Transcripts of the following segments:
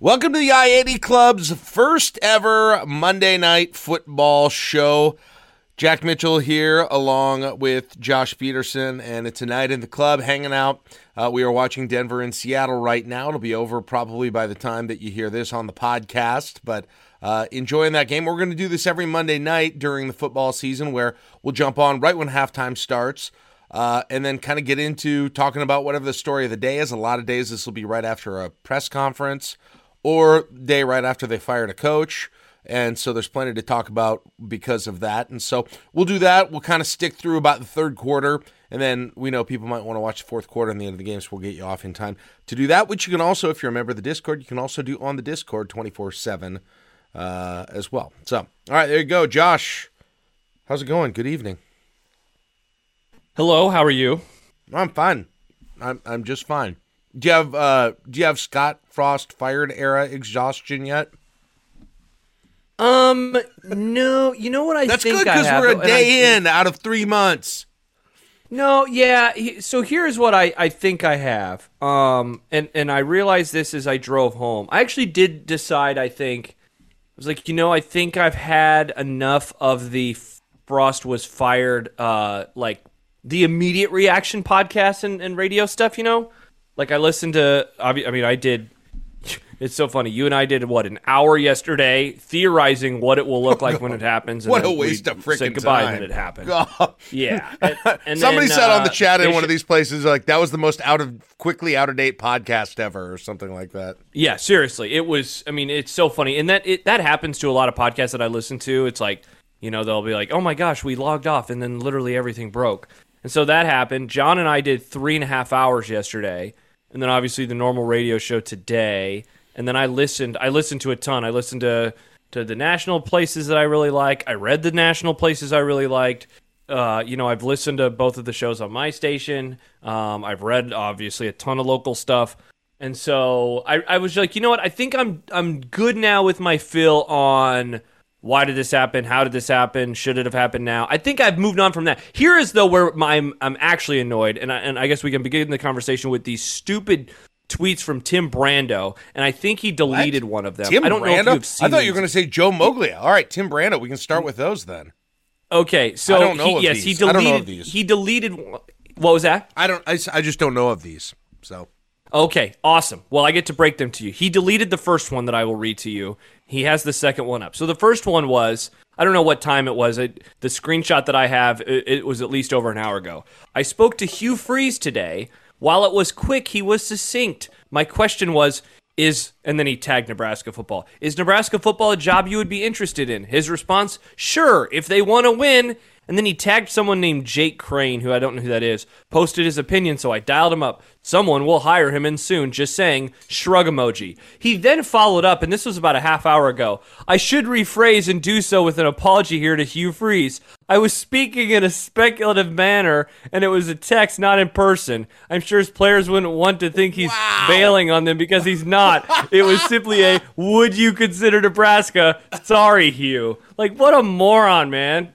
Welcome to the I 80 Club's first ever Monday night football show. Jack Mitchell here, along with Josh Peterson, and it's tonight in the club hanging out. Uh, we are watching Denver and Seattle right now. It'll be over probably by the time that you hear this on the podcast, but uh, enjoying that game. We're going to do this every Monday night during the football season where we'll jump on right when halftime starts. Uh, and then kind of get into talking about whatever the story of the day is. A lot of days this will be right after a press conference or day right after they fired a coach. And so there's plenty to talk about because of that. And so we'll do that. We'll kind of stick through about the third quarter. And then we know people might want to watch the fourth quarter and the end of the game, so we'll get you off in time to do that, which you can also, if you're a member of the Discord, you can also do on the Discord 24 uh, 7 as well. So, all right, there you go. Josh, how's it going? Good evening. Hello, how are you? I'm fine. I'm, I'm just fine. Do you have uh, do you have Scott Frost fired era exhaustion yet? Um, no. You know what I That's think good because we're a and I day in out of three months. No, yeah. he- So here's what I, I think I have. Um, and and I realized this as I drove home. I actually did decide. I think I was like, you know, I think I've had enough of the Frost was fired. Uh, like the immediate reaction podcast and, and radio stuff. You know, like I listened to. I mean, I did. It's so funny. You and I did what an hour yesterday theorizing what it will look like when it happens. and What a waste of said freaking goodbye time. when it happened. God. Yeah. And, and Somebody then, said on uh, the chat in one of these places like that was the most out of quickly out of date podcast ever or something like that. Yeah, seriously, it was. I mean, it's so funny, and that it that happens to a lot of podcasts that I listen to. It's like you know they'll be like, "Oh my gosh, we logged off," and then literally everything broke. And so that happened. John and I did three and a half hours yesterday, and then obviously the normal radio show today. And then I listened. I listened to a ton. I listened to to the national places that I really like. I read the national places I really liked. Uh, you know, I've listened to both of the shows on my station. Um, I've read obviously a ton of local stuff. And so I, I was like, you know what? I think I'm I'm good now with my fill on why did this happen? How did this happen? Should it have happened now? I think I've moved on from that. Here is though where my, I'm I'm actually annoyed, and I, and I guess we can begin the conversation with these stupid tweets from Tim Brando, and I think he deleted one of them. Tim I don't Brando? know if you've seen. I thought you were going to say Joe Moglia. All right, Tim Brando. We can start with those then. Okay, so I don't know he, of yes, these. he I deleted. don't know of these. He deleted. What was that? I don't. I, I just don't know of these. So Okay, awesome. Well, I get to break them to you. He deleted the first one that I will read to you. He has the second one up. So the first one was I don't know what time it was. It, the screenshot that I have it, it was at least over an hour ago. I spoke to Hugh Freeze today. While it was quick, he was succinct. My question was is and then he tagged Nebraska football. Is Nebraska football a job you would be interested in? His response, "Sure, if they want to win." And then he tagged someone named Jake Crane, who I don't know who that is, posted his opinion, so I dialed him up. Someone will hire him in soon, just saying, shrug emoji. He then followed up, and this was about a half hour ago. I should rephrase and do so with an apology here to Hugh Freeze. I was speaking in a speculative manner, and it was a text, not in person. I'm sure his players wouldn't want to think he's bailing on them because he's not. it was simply a, would you consider Nebraska? Sorry, Hugh. Like, what a moron, man.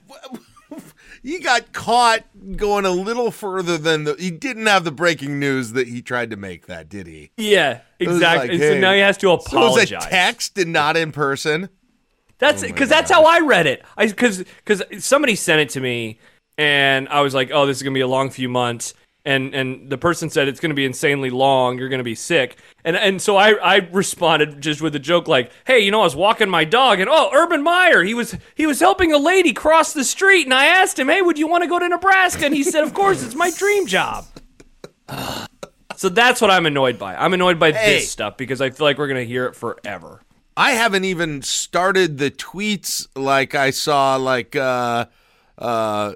He got caught going a little further than the. He didn't have the breaking news that he tried to make. That did he? Yeah, exactly. like, and hey, so now he has to So it was a text and not in person. That's oh because that's how I read it. I because because somebody sent it to me, and I was like, oh, this is gonna be a long few months. And and the person said it's gonna be insanely long. You're gonna be sick. And and so I I responded just with a joke like, hey, you know, I was walking my dog, and oh, Urban Meyer, he was he was helping a lady cross the street, and I asked him, hey, would you want to go to Nebraska? And he said, of course, it's my dream job. So that's what I'm annoyed by. I'm annoyed by Hey. this stuff because I feel like we're gonna hear it forever. I haven't even started the tweets like I saw like uh uh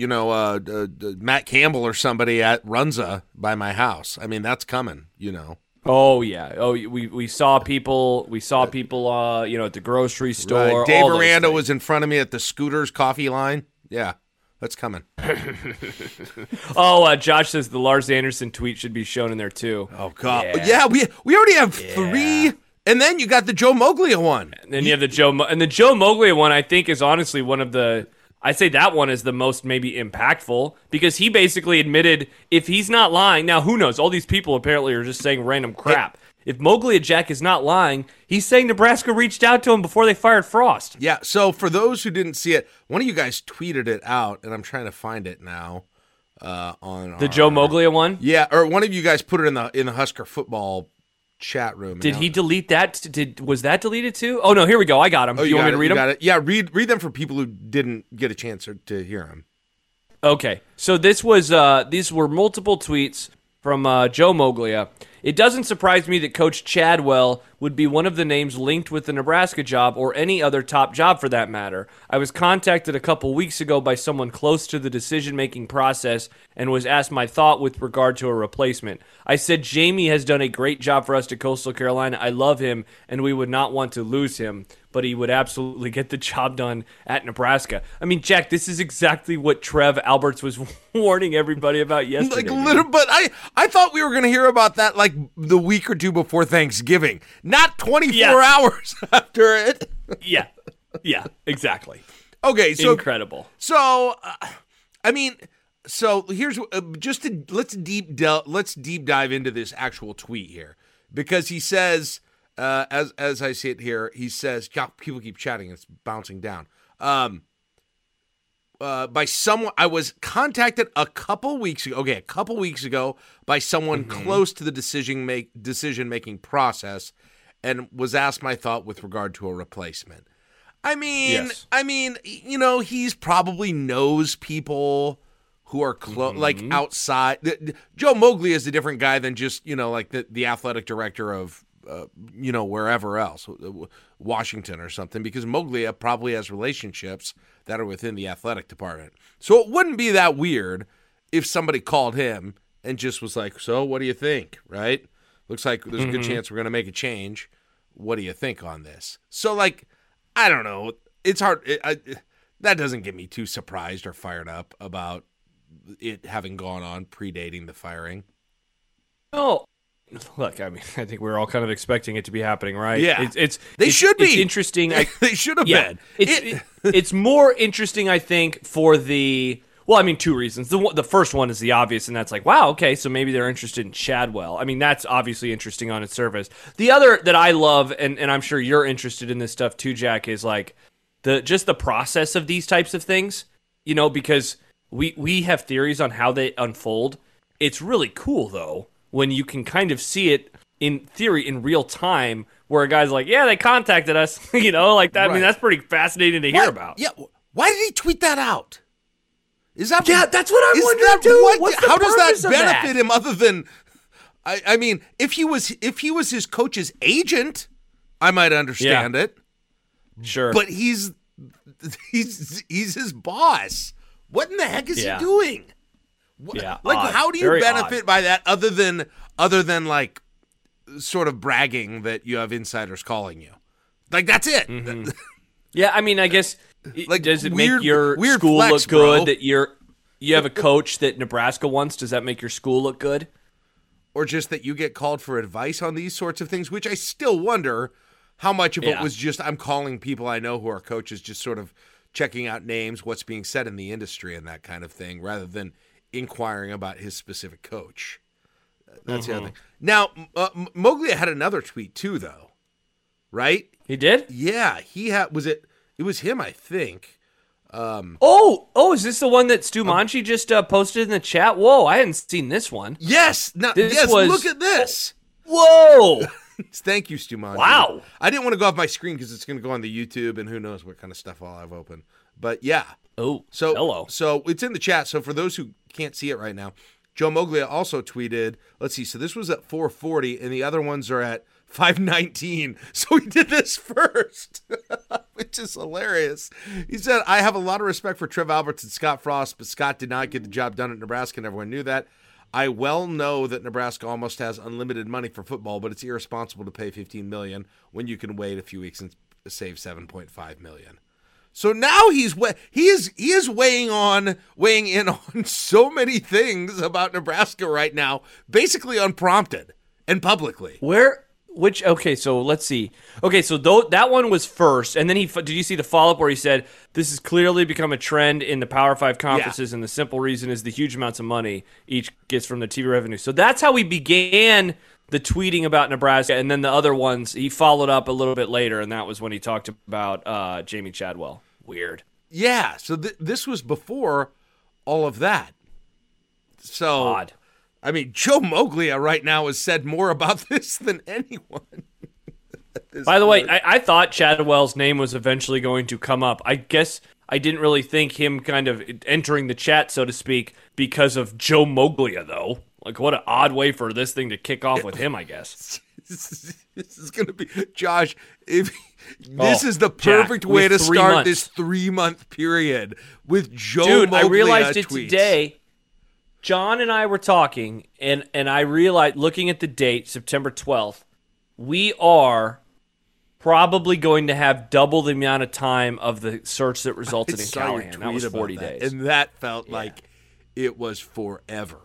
you know uh, uh, Matt Campbell or somebody at Runza by my house. I mean that's coming, you know. Oh yeah. Oh, we we saw people. We saw people. Uh, you know, at the grocery store. Right. Dave all those Aranda things. was in front of me at the Scooters coffee line. Yeah. That's coming. Oh, uh, Josh says the Lars Anderson tweet should be shown in there too. Oh god. Yeah. Yeah, we we already have 3 and then you got the Joe Moglia one. And then you have the Joe Mo- and the Joe Moglia one. I think is honestly one of the. I'd say that one is the most maybe impactful because he basically admitted if he's not lying. Now who knows? All these people apparently are just saying random crap. If Moglia Jack is not lying, he's saying Nebraska reached out to him before they fired Frost. Yeah. So for those who didn't see it, one of you guys tweeted it out, and I'm trying to find it now. Uh, on The our- Joe Moglia one? Yeah, or one of you guys put it in the in the Husker football chat room. Did And he delete that? Did was that deleted too? Oh no, here we go. I got him. Oh, you, want me to read them? Yeah, read read them for people who didn't get a chance to, to hear him. Okay, so this was uh, these were multiple tweets from uh, Joe Moglia. It doesn't surprise me that Coach Chadwell would be one of the names linked with the Nebraska job or any other top job for that matter. I was contacted a couple weeks ago by someone close to the decision making process and was asked my thought with regard to a replacement. I said Jamey has done a great job for us to Coastal Carolina. I love him and we would not want to lose him, but he would absolutely get the job done at Nebraska. I mean, Jack, this is exactly what Trev Alberts was warning everybody about yesterday. Like little, but I I thought we were going to hear about that like the week or two before Thanksgiving, not 24 Yeah. hours after it. yeah, yeah, exactly. Okay, so Incredible. So, uh, I mean, so here's uh, just to let's deep del- let's deep dive into this actual tweet here because he says, uh, as as I see it here, he says people keep chatting, it's bouncing down. Um, uh, by someone I was contacted a couple weeks ago. Okay, a couple weeks ago by someone close to the decision make decision making process, and was asked my thought with regard to a replacement. I mean, Yes. I mean, you know, he's probably knows people who are close, like outside. Joe Moglia is a different guy than just you know, like the the athletic director of. Uh, you know, wherever else, Washington or something, because Moglia probably has relationships that are within the athletic department. So it wouldn't be that weird if somebody called him and just was like, "So, what do you think?" Right? Looks like there's a good mm-hmm. chance we're going to make a change. What do you think on this? So, like, I don't know. It's hard. It, I, that doesn't get me too surprised or fired up about it having gone on predating the firing. Oh, look, I mean, I think we're all kind of expecting it to be happening, right? Yeah. it's, it's They it's- should It's be. interesting. I, they should have yeah, been. it's It- it- it's more interesting, I think, for the well, I mean, two reasons. The the first one is the obvious, and that's like, wow, okay, so maybe they're interested in Chadwell. I mean, that's obviously interesting on its surface. The other that I love, and and I'm sure you're interested in this stuff too, Jack, is like the just the process of these types of things. You know, because we we have theories on how they unfold. It's really cool though when you can kind of see it in theory in real time, where a guy's like, "Yeah, they contacted us," you know, like that. I mean, that's pretty fascinating to hear What? about. Yeah. Why did he tweet that out? Is that Yeah, that's what I'm wondering, that too. what- What's the how does that of that? benefit him other than I, I mean, if he was if he was his coach's agent, I might understand it. Sure, But he's he's he's his boss. What in the heck is Yeah. he doing? Wh- Yeah, like odd. how do you Very benefit by that other than other than like sort of bragging that you have insiders calling you? Like that's it. Mm-hmm. yeah. I mean, I guess Like, does it weird- make your school flex, look good bro. that you're you have a coach that Nebraska wants? Does that make your school look good? or just that you get called for advice on these sorts of things, which I still wonder how much of it was just I'm calling people I know who are coaches, just sort of checking out names, what's being said in the industry, and that kind of thing, rather than inquiring about his specific coach. That's the other thing. Now, uh, M- Moglia had another tweet too, though, right? He did. Yeah, he had. Was it? It was him, I think. Oh, oh, is this the one that Stu Manchi just uh, posted in the chat? Whoa, I hadn't seen this one. Yes. Now, This yes. was- Look at this. Whoa. Thank you, Stu Manji. Wow. I didn't want to go off my screen because it's going to go on the YouTube and who knows what kind of stuff I'll have open. But yeah. Oh, So hello. So it's in the chat. So for those who can't see it right now, Joe Moglia also tweeted. Let's see. So this was at 4:40, and the other ones are at 5:19. So he did this first, which is hilarious. He said, "I have a lot of respect for Trev Alberts and Scott Frost, but Scott did not get the job done at Nebraska, and everyone knew that." I well know that Nebraska almost has unlimited money for football, but it's irresponsible to pay 15 million when you can wait a few weeks and save 7.5 million. So now he's he is he is weighing on weighing in on so many things about Nebraska right now, basically unprompted and publicly. Where? Which? Okay, so let's see. Okay, so though that one was first, and then he did you see the follow up where he said this has clearly become a trend in the Power Five conferences, and the simple reason is the huge amounts of money each gets from the TV revenue. So that's how we began the tweeting about Nebraska, and then the other ones he followed up a little bit later, and that was when he talked about uh, Jamey Chadwell. Weird. Yeah. So th- this was before all of that. So Odd. I mean, Joe Moglia right now has said more about this than anyone. By the way, I, I thought Chadwell's name was eventually going to come up. I guess I didn't really think him kind of entering the chat, so to speak, because of Joe Moglia, though. Like, what an odd way for this thing to kick off with him, I guess. this is going to be Josh. If this Oh, is the Jack, perfect way to start months. this three month period with Joe. Moglia. Dude, I Moglia realized it tweets. today. John and I were talking, and and I realized looking at the date, September twelfth, we are probably going to have double the amount of time of the search that I resulted in saw your Callahan. That was forty that, days. and that felt like it was forever.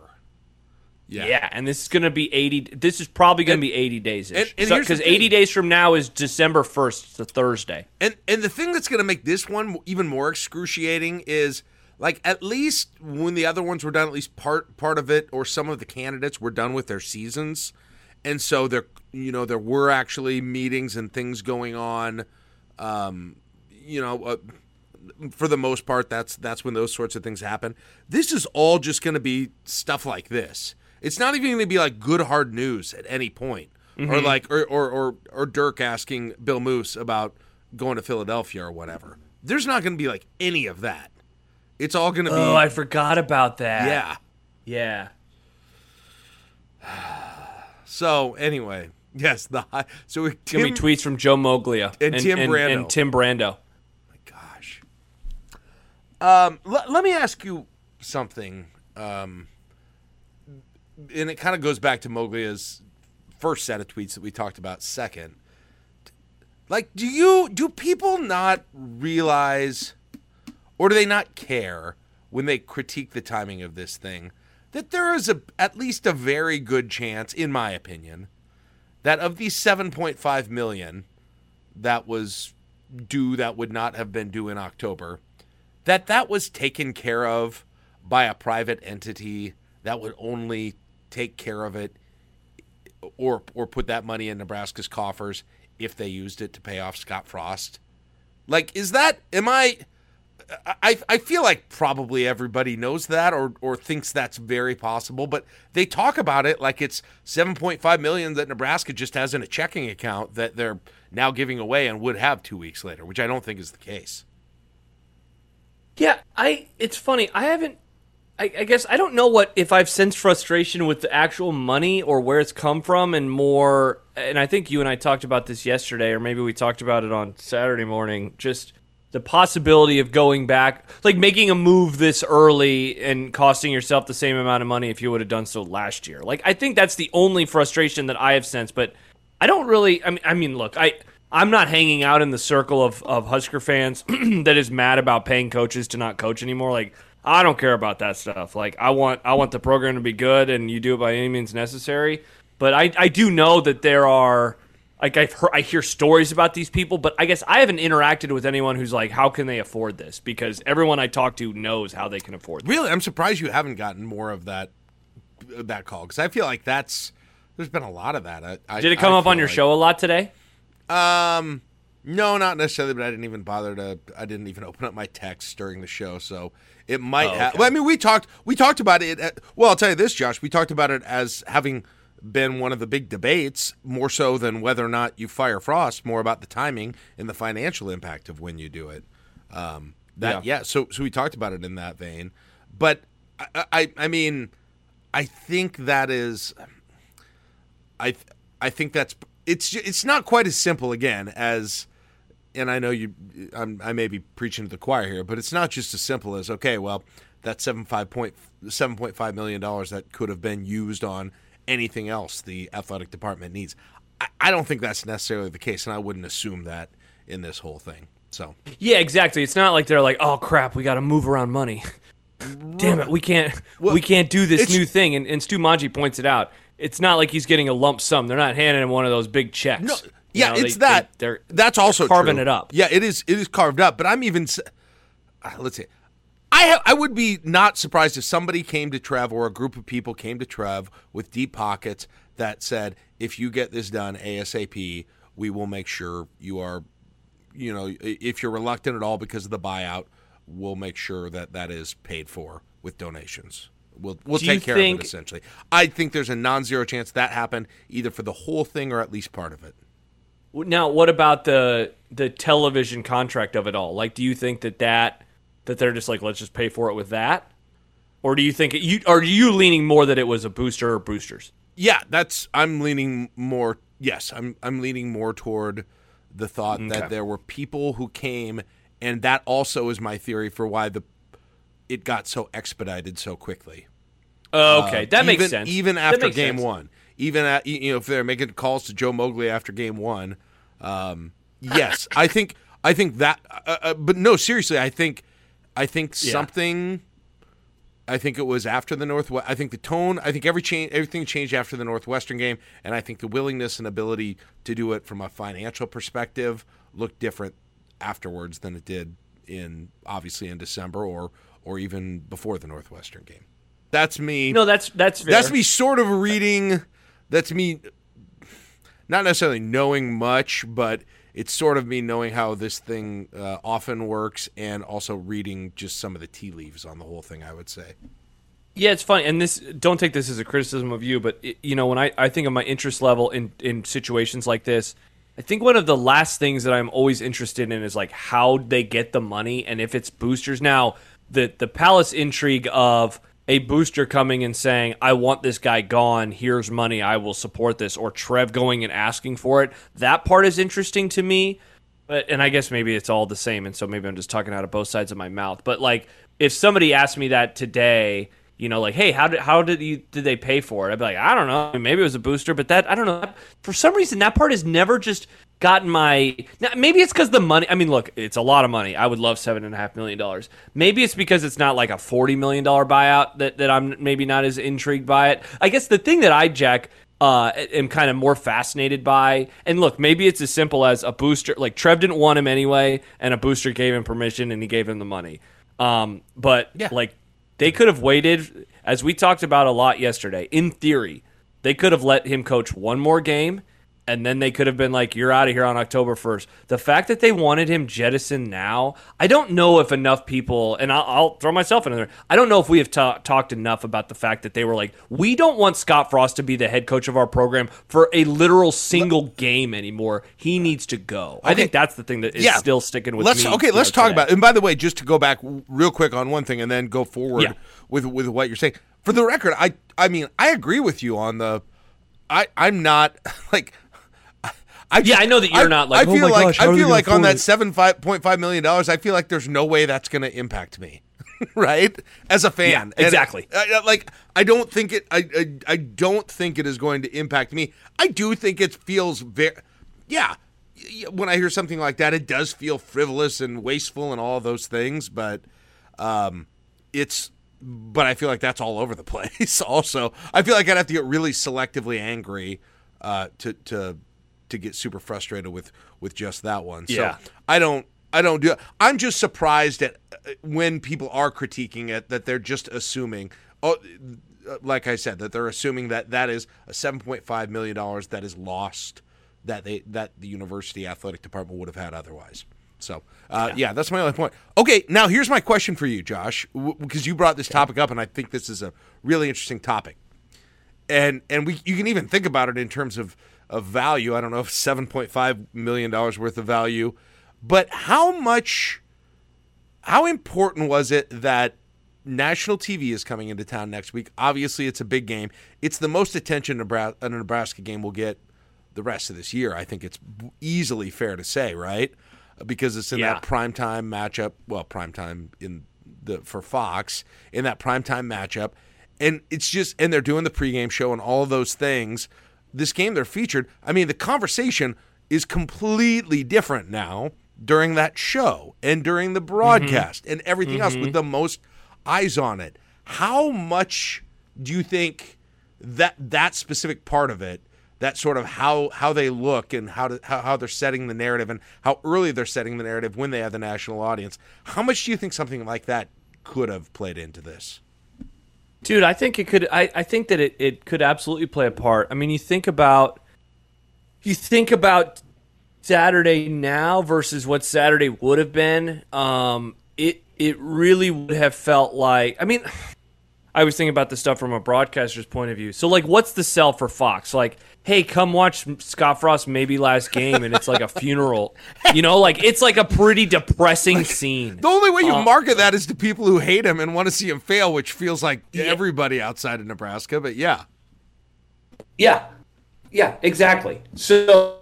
Yeah. Yeah, and this is going to be 80. This is probably going to be 80 days and- and here's Because 80 days from now is December 1st, it's a Thursday. And and the thing that's going to make this one even more excruciating is like at least when the other ones were done, at least part part of it or some of the candidates were done with their seasons, and so there you know there were actually meetings and things going on. Um, you know, uh, for the most part, that's that's when those sorts of things happen. This is all just going to be stuff like this. It's not even going to be like good hard news at any point, or like or, or or or Dirk asking Bill Moos about going to Philadelphia or whatever. There's not going to be like any of that. It's all going to be Oh, I forgot about that. yeah. Yeah. So anyway, yes, the high, so we It's going to be tweets from Joe Moglia And Tim Brando. And Tim Brando. My gosh. Um, l- let me ask you something. Um, and it kind of goes back to Moglia's first set of tweets that we talked about second. Like, do you do people not realize, or do they not care when they critique the timing of this thing, that there is a at least a very good chance, in my opinion, that of these 7.5 million that was due that would not have been due in October, that that was taken care of by a private entity that would only take care of it or or put that money in Nebraska's coffers if they used it to pay off Scott Frost. Like is that am I I, I feel like probably everybody knows that or, or thinks that's very possible, but they talk about it like it's 7.5 million that Nebraska just has in a checking account that they're now giving away and would have two weeks later, which I don't think is the case. Yeah, I. It's funny. I haven't. I, I guess I don't know what if I've sensed frustration with the actual money or where it's come from, and more. And I think you and I talked about this yesterday, or maybe we talked about it on Saturday morning. Just the possibility of going back, like making a move this early and costing yourself the same amount of money if you would have done so last year. Like I think that's the only frustration that I have sensed, but I don't really. I mean, I mean, look, I I'm not hanging out in the circle of of Husker fans that is mad about paying coaches to not coach anymore. Like I don't care about that stuff. Like I want I want the program to be good, and you do it by any means necessary. But I I do know that there are. Like I've heard, I hear stories about these people, but I guess I haven't interacted with anyone who's like, "How can they afford this?" Because everyone I talk to knows how they can afford this. Really, I'm surprised you haven't gotten more of that that call because I feel like that's there's been a lot of that. I, I, Did it come I up on your like- show a lot today? Um, no, not necessarily, but I didn't even bother to. I didn't even open up my text during the show, so it might Oh, have. Well, I mean, we talked. We talked about it. At, well, I'll tell you this, Josh. We talked about it as having been one of the big debates, more so than whether or not you fire Frost, more about the timing and the financial impact of when you do it. Um, that yeah. So so we talked about it in that vein, but I I, I mean, I think that is. I I think that's it's it's not quite as simple again as and I know you I'm, I may be preaching to the choir here, but it's not just as simple as okay, well, that seven five point seven point five million dollars that could have been used on anything else the athletic department needs. I, I don't think that's necessarily the case, and I wouldn't assume that in this whole thing. So Yeah, exactly. It's not like they're like, "Oh crap, we got to move around money." Damn it, we can't we can't do this new thing. And, and Stu Manji points it out. It's not like he's getting a lump sum. They're not handing him one of those big checks. No, You yeah, know, it's they- that. They, are That's also carving true. it up. Yeah, it is. It is carved up. But I'm even. uh, Let's see. I ha- I would be not surprised if somebody came to Trev or a group of people came to Trev with deep pockets that said, if you get this done ASAP, we will make sure you are, you know, if you're reluctant at all because of the buyout, we'll make sure that that is paid for with donations. We'll we'll Do take care think- of it essentially. I think there's a non-zero chance that happened either for the whole thing or at least part of it. Now, what about the the television contract of it all? Like, do you think that that that they're just like, let's just pay for it with that, or do you think it, you are you leaning more that it was a booster or boosters? Yeah, that's I'm leaning more yes, I'm I'm leaning more toward the thought Okay. that there were people who came and that also is my theory for why the it got so expedited so quickly. okay, that makes even, sense. Even after game sense. one, even at, you know if they're making calls to Joe Moglia after game one, um, yes, I think I think that. Uh, uh, but no, seriously, I think I think Yeah. something. I think it was after the Northwest. I think the tone. I think every change, everything changed after the Northwestern game, and I think the willingness and ability to do it from a financial perspective looked different afterwards than it did in obviously in December or or even before the Northwestern game. That's me. No, that's that's fair. That's me sort of reading. That's me not necessarily knowing much, but it's sort of me knowing how this thing uh, often works and also reading just some of the tea leaves on the whole thing, I would say. Yeah, it's funny, and this don't take this as a criticism of you, but it, you know when I, I think of my interest level in in situations like this, I think one of the last things that I'm always interested in is like how they get the money and if it's boosters. Now the the Palace intrigue of a booster coming and saying I want this guy gone, here's money, I will support this, or Trev going and asking for it. That part is interesting to me. But and I guess maybe it's all the same, and so maybe I'm just talking out of both sides of my mouth. But like, if somebody asked me that today, you know, like, hey, how did how did you did they pay for it? I'd be like, I don't know, maybe it was a booster, but that I don't know. For some reason, that part is never just gotten my. Now, maybe it's because the money. I mean, look, it's a lot of money. I would love seven and a half million dollars. Maybe it's because it's not like a forty million dollar buyout that that I'm maybe not as intrigued by it. I guess the thing that I Jack uh, am kind of more fascinated by. And look, maybe it's as simple as a booster. Like Trev didn't want him anyway, and a booster gave him permission, and he gave him the money. Um, but Yeah. like they could have waited, as we talked about a lot yesterday. In theory, they could have let him coach one more game. And then they could have been like, "You're out of here on October 1st." The fact that they wanted him jettisoned now, I don't know if enough people, and I'll, I'll throw myself in there. I don't know if we have ta- talked enough about the fact that they were like, "We don't want Scott Frost to be the head coach of our program for a literal single game anymore. He needs to go." I think that's the thing that is Yeah. still sticking with let's me. okay let's know, talk today. about and by the way just to go back real quick on one thing and then go forward Yeah. with with what you're saying for the record i i mean i agree with you on the i i'm not like I Yeah, I know that you're not like, I "Oh feel my like gosh, I feel like on that it?" seven five point five million dollars. I feel like there's no way that's going to impact me, right? As a fan, Yeah, exactly. uh, like I don't think it. I, I I don't think it is going to impact me. I do think it feels very. Yeah, when I hear something like that, it does feel frivolous and wasteful and all those things. But um, it's. But I feel like that's all over the place. Also, I feel like I'd have to get really selectively angry uh, to to to get super frustrated with with just that one. Yeah. So I don't I don't do it. I'm just surprised at uh, when people are critiquing it that they're just assuming oh uh, like I said that they're assuming that that is a 7.5 million dollars that is lost that they that the university athletic department would have had otherwise. So, uh, yeah. that's my only point. Okay, now here's my question for you, Josh, w- because you brought this topic up, and I think this is a really interesting topic and and we you can even think about it in terms of of value. I don't know if seven point five million dollars worth of value, but how much, how important was it that national TV is coming into town next week? Obviously, it's a big game. It's the most attention a Nebraska game will get the rest of this year. I think it's easily fair to say, right? Because it's in Yeah. that primetime matchup. Well, primetime in the for Fox in that primetime matchup, and it's just and they're doing the pregame show and all of those things. This game they're featured. I mean, the conversation is completely different now during that show and during the broadcast mm-hmm. and everything else with mm-hmm. the most eyes on it. How much do you think that that specific part of it, that sort of how how they look and how to, how, how they're setting the narrative and how early they're setting the narrative when they have the national audience, how much do you think something like that could have played into this? Dude, I think it could. I, I think that it, it could absolutely play a part. I mean, you think about you think about Saturday now versus what Saturday would have been, um, it it really would have felt like. I mean, I was thinking about the stuff from a broadcaster's point of view. So, like, what's the sell for Fox? Like, hey, come watch Scott Frost maybe last game, and it's like a funeral. You know, like it's like a pretty depressing scene. The only way you uh, market that is to people who hate him and want to see him fail, which feels like yeah. everybody outside of Nebraska. But yeah, yeah, yeah, exactly. So,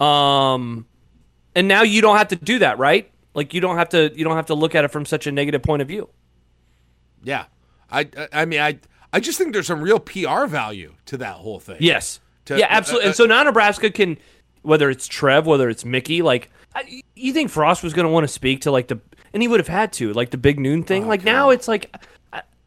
um, and now you don't have to do that, right? Like you don't have to you don't have to look at it from such a negative point of view. Yeah, I I mean I I just think there's some real PR value to that whole thing. Yes. To, yeah, absolutely. Uh, and so now Nebraska can, whether it's Trev, whether it's Mickey, like you think Frost was going to want to speak to like the, and he would have had to, like the big noon thing. Oh, like God. now it's like,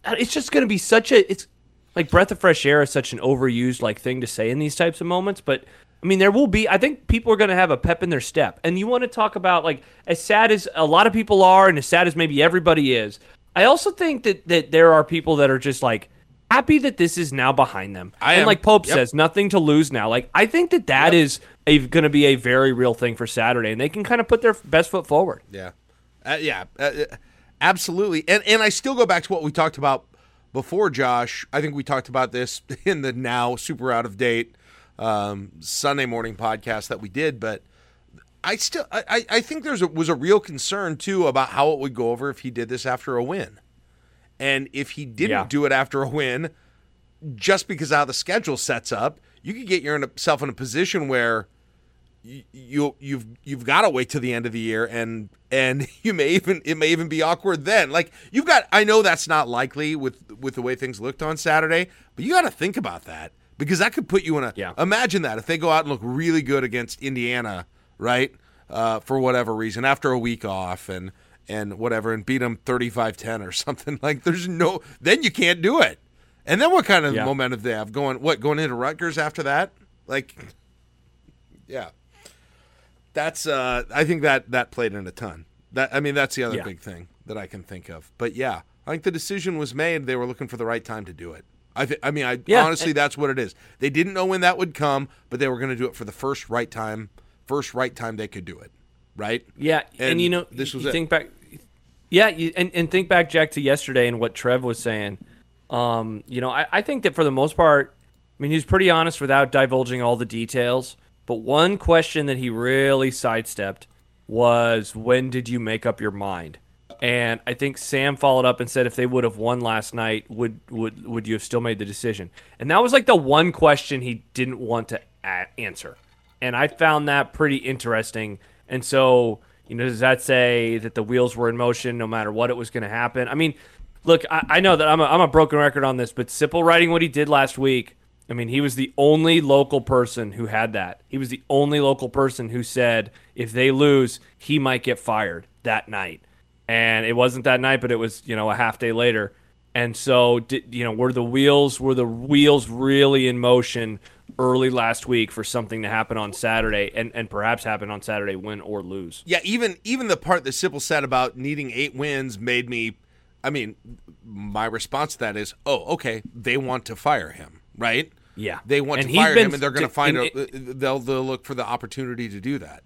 it's just going to be such a, it's like breath of fresh air is such an overused like thing to say in these types of moments, but. I mean, there will be. I think people are going to have a pep in their step, and you want to talk about like as sad as a lot of people are, and as sad as maybe everybody is. I also think that that there are people that are just like happy that this is now behind them. I and am. like Pope yep. says, nothing to lose now. Like I think that that yep. is a going to be a very real thing for Saturday, and they can kind of put their best foot forward. Yeah, uh, yeah, uh, uh, absolutely. And and I still go back to what we talked about before, Josh. I think we talked about this in the now super out of date um, Sunday morning podcast that we did, but I still I, I think there's a, was a real concern too about how it would go over if he did this after a win, and if he didn't yeah. do it after a win, just because how the schedule sets up, you could get yourself in a position where you, you you've you've got to wait to the end of the year and and you may even it may even be awkward then. Like you've got I know that's not likely with with the way things looked on Saturday, but you got to think about that because that could put you in a yeah. imagine that if they go out and look really good against Indiana right? Uh, for whatever reason, after a week off and and whatever, and beat them 35-10 or something like. There's no then you can't do it. And then what kind of yeah. momentum they have going? What going into Rutgers after that? Like, yeah, that's. uh I think that that played in a ton. That I mean, that's the other yeah. big thing that I can think of. But yeah, I think the decision was made. They were looking for the right time to do it. I, th- I mean, I yeah. honestly, that's what it is. They didn't know when that would come, but they were going to do it for the first right time first right time they could do it, right? Yeah, and, and you know, this was you it. think back. Yeah, you, and and think back, Jack, to yesterday and what Trev was saying. Um, you know, I, I think that for the most part, I mean, he's pretty honest without divulging all the details. But one question that he really sidestepped was, "When did you make up your mind?" And I think Sam followed up and said, "If they would have won last night, would would would you have still made the decision?" And that was like the one question he didn't want to a- answer and I found that pretty interesting. And so, you know, does that say that the wheels were in motion no matter what it was going to happen? I mean, look, I, I know that I'm a, I'm a broken record on this, but Sipple writing what he did last week. I mean, he was the only local person who had that. He was the only local person who said if they lose, he might get fired that night. And it wasn't that night, but it was you know a half day later. And so, did, you know, were the wheels were the wheels really in motion early last week for something to happen on Saturday and, and perhaps happen on Saturday, win or lose. Yeah, even even the part that Sipple said about needing eight wins made me I mean, my response to that is, oh, okay, they want to fire him, right? Yeah, they want and to fire him, and they're going to find a, they'll they'll look for the opportunity to do that.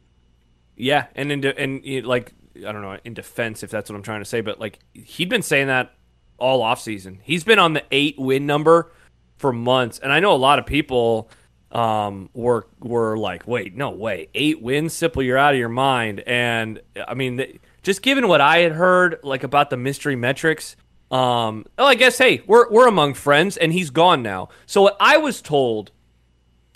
Yeah, and in de- and like I don't know in defense if that's what I'm trying to say, but like he'd been saying that all off season. He's been on the eight win number for months, and I know a lot of people um, were were like, wait, no way, eight wins, Sipple, you're out of your mind. And I mean, just given what I had heard, like about the mystery metrics, um, well, I guess hey, we're we're among friends, and he's gone now. So what I was told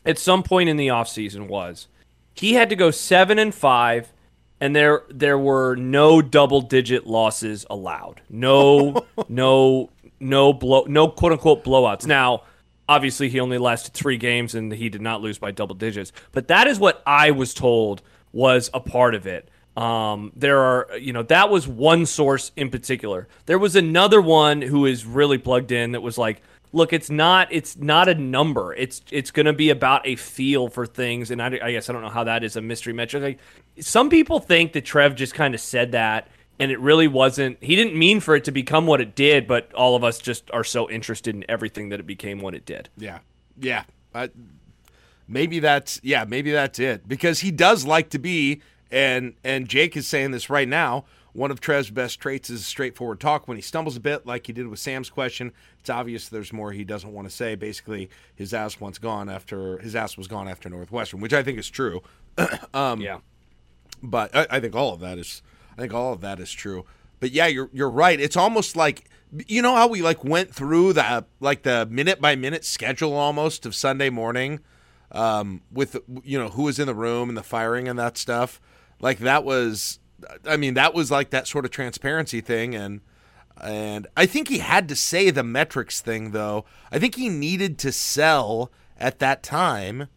at some point in the offseason was he had to go seven and five, and there there were no double digit losses allowed. No, no, no blow, no quote unquote blowouts. Now obviously he only lasted three games and he did not lose by double digits. But that is what I was told was a part of it. Um, there are, you know, that was one source in particular. There was another one who is really plugged in that was like, look, it's not, it's not a number. It's, it's going to be about a feel for things. And I, I guess I don't know how that is a mystery metric. Like, some people think that Trev just kind of said that and it really wasn't he didn't mean for it to become what it did but all of us just are so interested in everything that it became what it did yeah yeah I, maybe that's yeah, maybe that's it because he does like to be and and Jake is saying this right now. One of Trev's best traits is straightforward talk. When he stumbles a bit, like he did with Sam's question, it's obvious there's more he doesn't want to say. Basically, his ass once gone after his ass was gone after Northwestern, which I think is true. Um, yeah. but I, I think all of that is I think all of that is true. But yeah, you're you're right. It's almost like you know how we like went through the like the minute by minute schedule almost of Sunday morning, um, with you know who was in the room and the firing and that stuff. Like that was, I mean, that was like that sort of transparency thing, and and I think he had to say the metrics thing though. I think he needed to sell at that time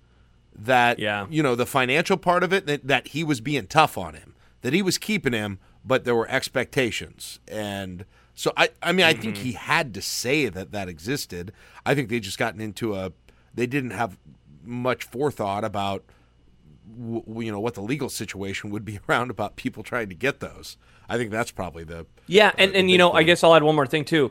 that Yeah. you know the financial part of it that, that he was being tough on him that he was keeping him but there were expectations and so i i mean i think he had to say that that existed i think they just gotten into a they didn't have much forethought about w- you know what the legal situation would be around about people trying to get those i think that's probably the Yeah, and, the and you know, I guess I'll add one more thing too.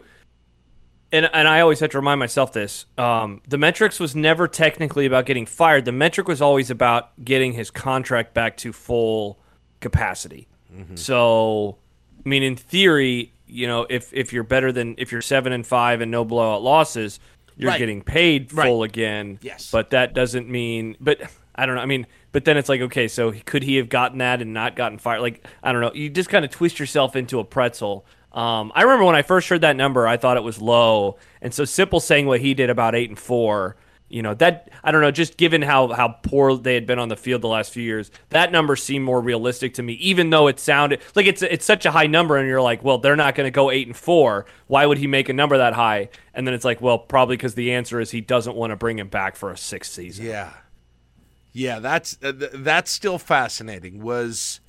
And and I always have to remind myself this. Um, the metrics was never technically about getting fired. The metric was always about getting his contract back to full capacity. Mm-hmm. So, I mean, in theory, you know, if if you're better than if you're seven and five and no blowout losses, you're Right. getting paid Right. full again. Yes. But that doesn't mean. But I don't know. I mean, but then it's like, okay, so could he have gotten that and not gotten fired? Like, I don't know. You just kind of twist yourself into a pretzel. Um, I remember when I first heard that number, I thought it was low, and so Sipple saying what he did about eight and four. You know that I don't know. Just given how how poor they had been on the field the last few years, that number seemed more realistic to me. Even though it sounded like it's it's such a high number, and you're like, well, they're not going to go eight and four. Why would he make a number that high? And then it's like, well, probably because the answer is he doesn't want to bring him back for a sixth season. Yeah, yeah, that's uh, th- that's still fascinating. Was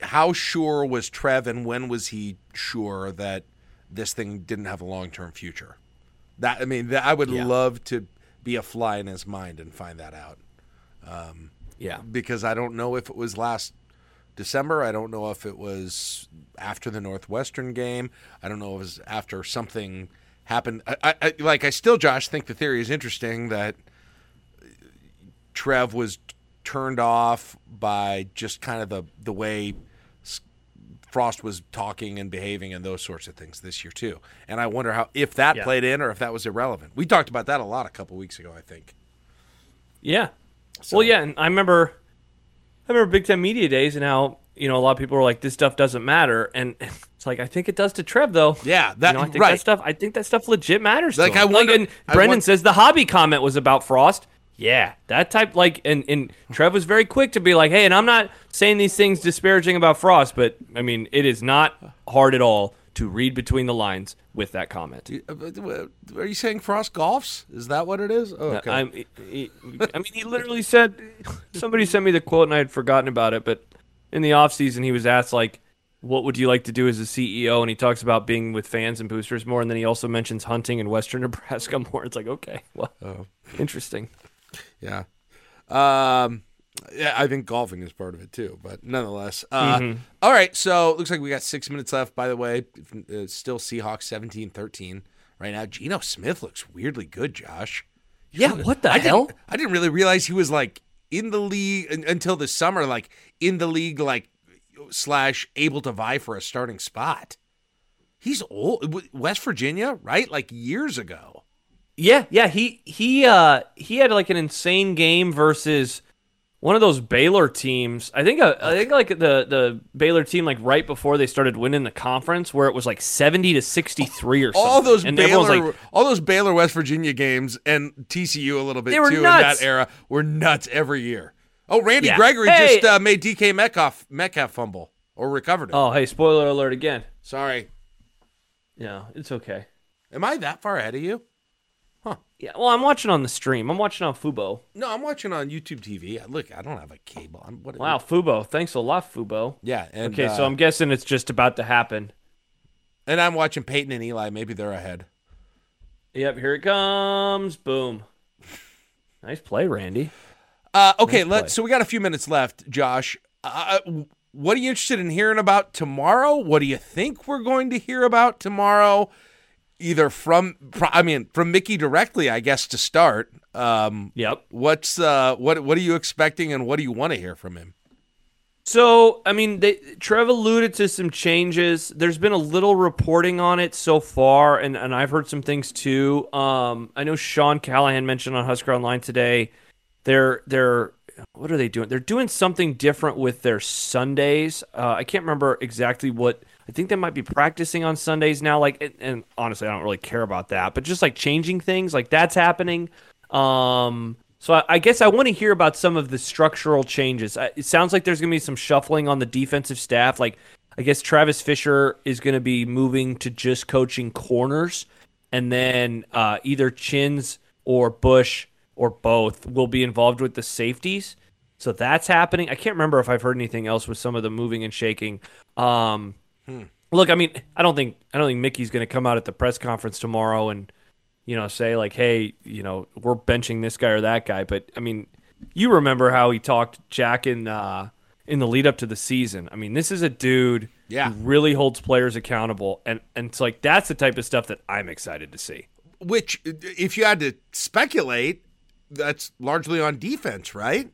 how sure was Trev, and when was he sure that this thing didn't have a long term future? That I mean, that, I would Yeah. love to be a fly in his mind and find that out um, Yeah. because I don't know if it was last December. I don't know if it was after the Northwestern game. I don't know if it was after something happened. I, I, I like. I still, Josh, think the theory is interesting that Trev was turned off by just kind of the the way Frost was talking and behaving and those sorts of things this year too. And I wonder how if that Yeah. played in or if that was irrelevant. We talked about that a lot a couple weeks ago. I think. Yeah. Well, yeah, and I remember, I remember Big Ten Media Days and how you know a lot of people were like, "This stuff doesn't matter," and it's like I think it does to Trev though. Yeah, that- you know, I think right. that stuff. I think that stuff legit matters. Like, I wonder- and I Brendan says the hobby comment was about Frost. Yeah, that type like, and and Trev was very quick to be like, "Hey," and I'm not saying these things disparaging about Frost, but I mean, it is not hard at all to read between the lines with that comment. Uh, are you saying Frost golfs? Is that what it is? Oh, okay. He- I mean, he literally said, somebody sent me the quote and I had forgotten about it, but in the off season he was asked, like, what would you like to do as a CEO? And he talks about being with fans and boosters more. And then he also mentions hunting in Western Nebraska more. It's like, okay, well, oh. interesting. Yeah. Um, yeah, I think golfing is part of it too, but nonetheless. Uh, all right, so looks like we got six minutes left. By the way, uh, still Seahawks 17-13 right now. Geno Smith looks weirdly good, Josh. Yeah, what the I hell? Didn't, I didn't really realize he was like in the league until the summer, like in the league, like slash able to vie for a starting spot. He's old, West Virginia, right? Like years ago. Yeah, yeah. He he uh he had like an insane game versus one of those Baylor teams. I think uh, I think like the the Baylor team like right before they started winning the conference, where it was like seventy to sixty three or something. all those and Baylor, like, all those Baylor West Virginia games and TCU a little bit too nuts. in that era were nuts every year. Oh, Randy Yeah. Gregory Hey! just uh, made DK Metcalf Metcalf fumble or recovered it. oh hey, spoiler alert again. Sorry, Yeah, it's okay. am I that far ahead of you? Yeah, well, I'm watching on the stream. I'm watching on Fubo. No, I'm watching on YouTube TV. Look, I don't have a cable. I'm, what, Wow, Fubo. Thanks a lot, Fubo. Yeah. And, Okay, so uh, I'm guessing it's just about to happen. and I'm watching Peyton and Eli. Maybe they're ahead. Yep, here it comes. Boom. Nice play, Randy. Uh, okay, Nice let so we got a few minutes left, Josh. Uh, what are you interested in hearing about tomorrow? What do you think we're going to hear about tomorrow? Either from, I mean, from Mickey directly, I guess to start. Um, Yep. what's uh, what what are you expecting, and what do you want to hear from him? So, I mean, they, Trev alluded to some changes. There's been a little reporting on it so far, and, and I've heard some things too. Um, I know Sean Callahan mentioned on Husker Online today. They're they're what are they doing? They're doing something different with their Sundays. Uh, I can't remember exactly what. I think they might be practicing on Sundays now. Like, and, and honestly, I don't really care about that. But just like changing things, like that's happening. Um, so I, I guess I want to hear about some of the structural changes. I- It sounds like there's going to be some shuffling on the defensive staff. Like I guess Travis Fisher is going to be moving to just coaching corners, and then uh, either Chins or Busch or both will be involved with the safeties. So that's happening. I can't remember if I've heard anything else with some of the moving and shaking. Um, Look, I mean, I don't think I don't think Mickey's going to come out at the press conference tomorrow and you know say like, "Hey, you know, we're benching this guy or that guy." But I mean, you remember how he talked Jack in uh, in the lead up to the season. I mean, this is a dude Yeah. who really holds players accountable, and and it's like that's the type of stuff that I'm excited to see. Which, if you had to speculate, that's largely on defense, right?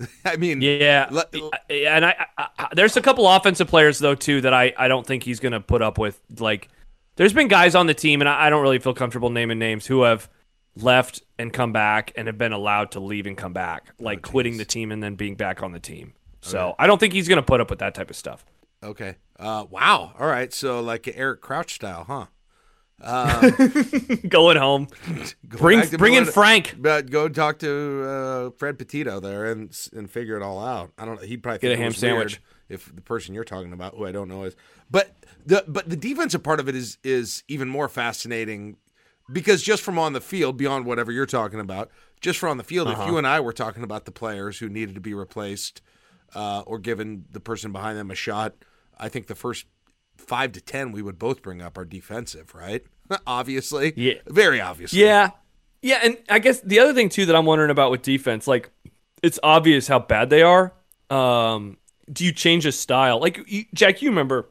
I mean, Yeah, le- and I, I, I there's a couple offensive players though too that I I don't think he's going to put up with. Like, there's been guys on the team, and I, I don't really feel comfortable naming names who have left and come back and have been allowed to leave and come back, like quitting the team and then being back on the team. So I don't think he's going to put up with that type of stuff. okay. Uh, wow. All right. So like Eric Crouch style, huh? Going home, Go bring bring in Frank. But go talk to uh, Fred Petito there and s- and figure it all out. I don't. He'd probably Get a ham sandwich. if the person you're talking about, who I don't know, is. But the but the defensive part of it is is even more fascinating because just from on the field, beyond whatever you're talking about, just from on the field, Uh-huh. if you and I were talking about the players who needed to be replaced uh, or given the person behind them a shot, I think the first five to ten we would both bring up our defensive, right? obviously, Yeah. very obviously, Yeah. Yeah, and I guess the other thing too that I'm wondering about with defense, like it's obvious how bad they are. Um, do you change a style? Like you, Jack, you remember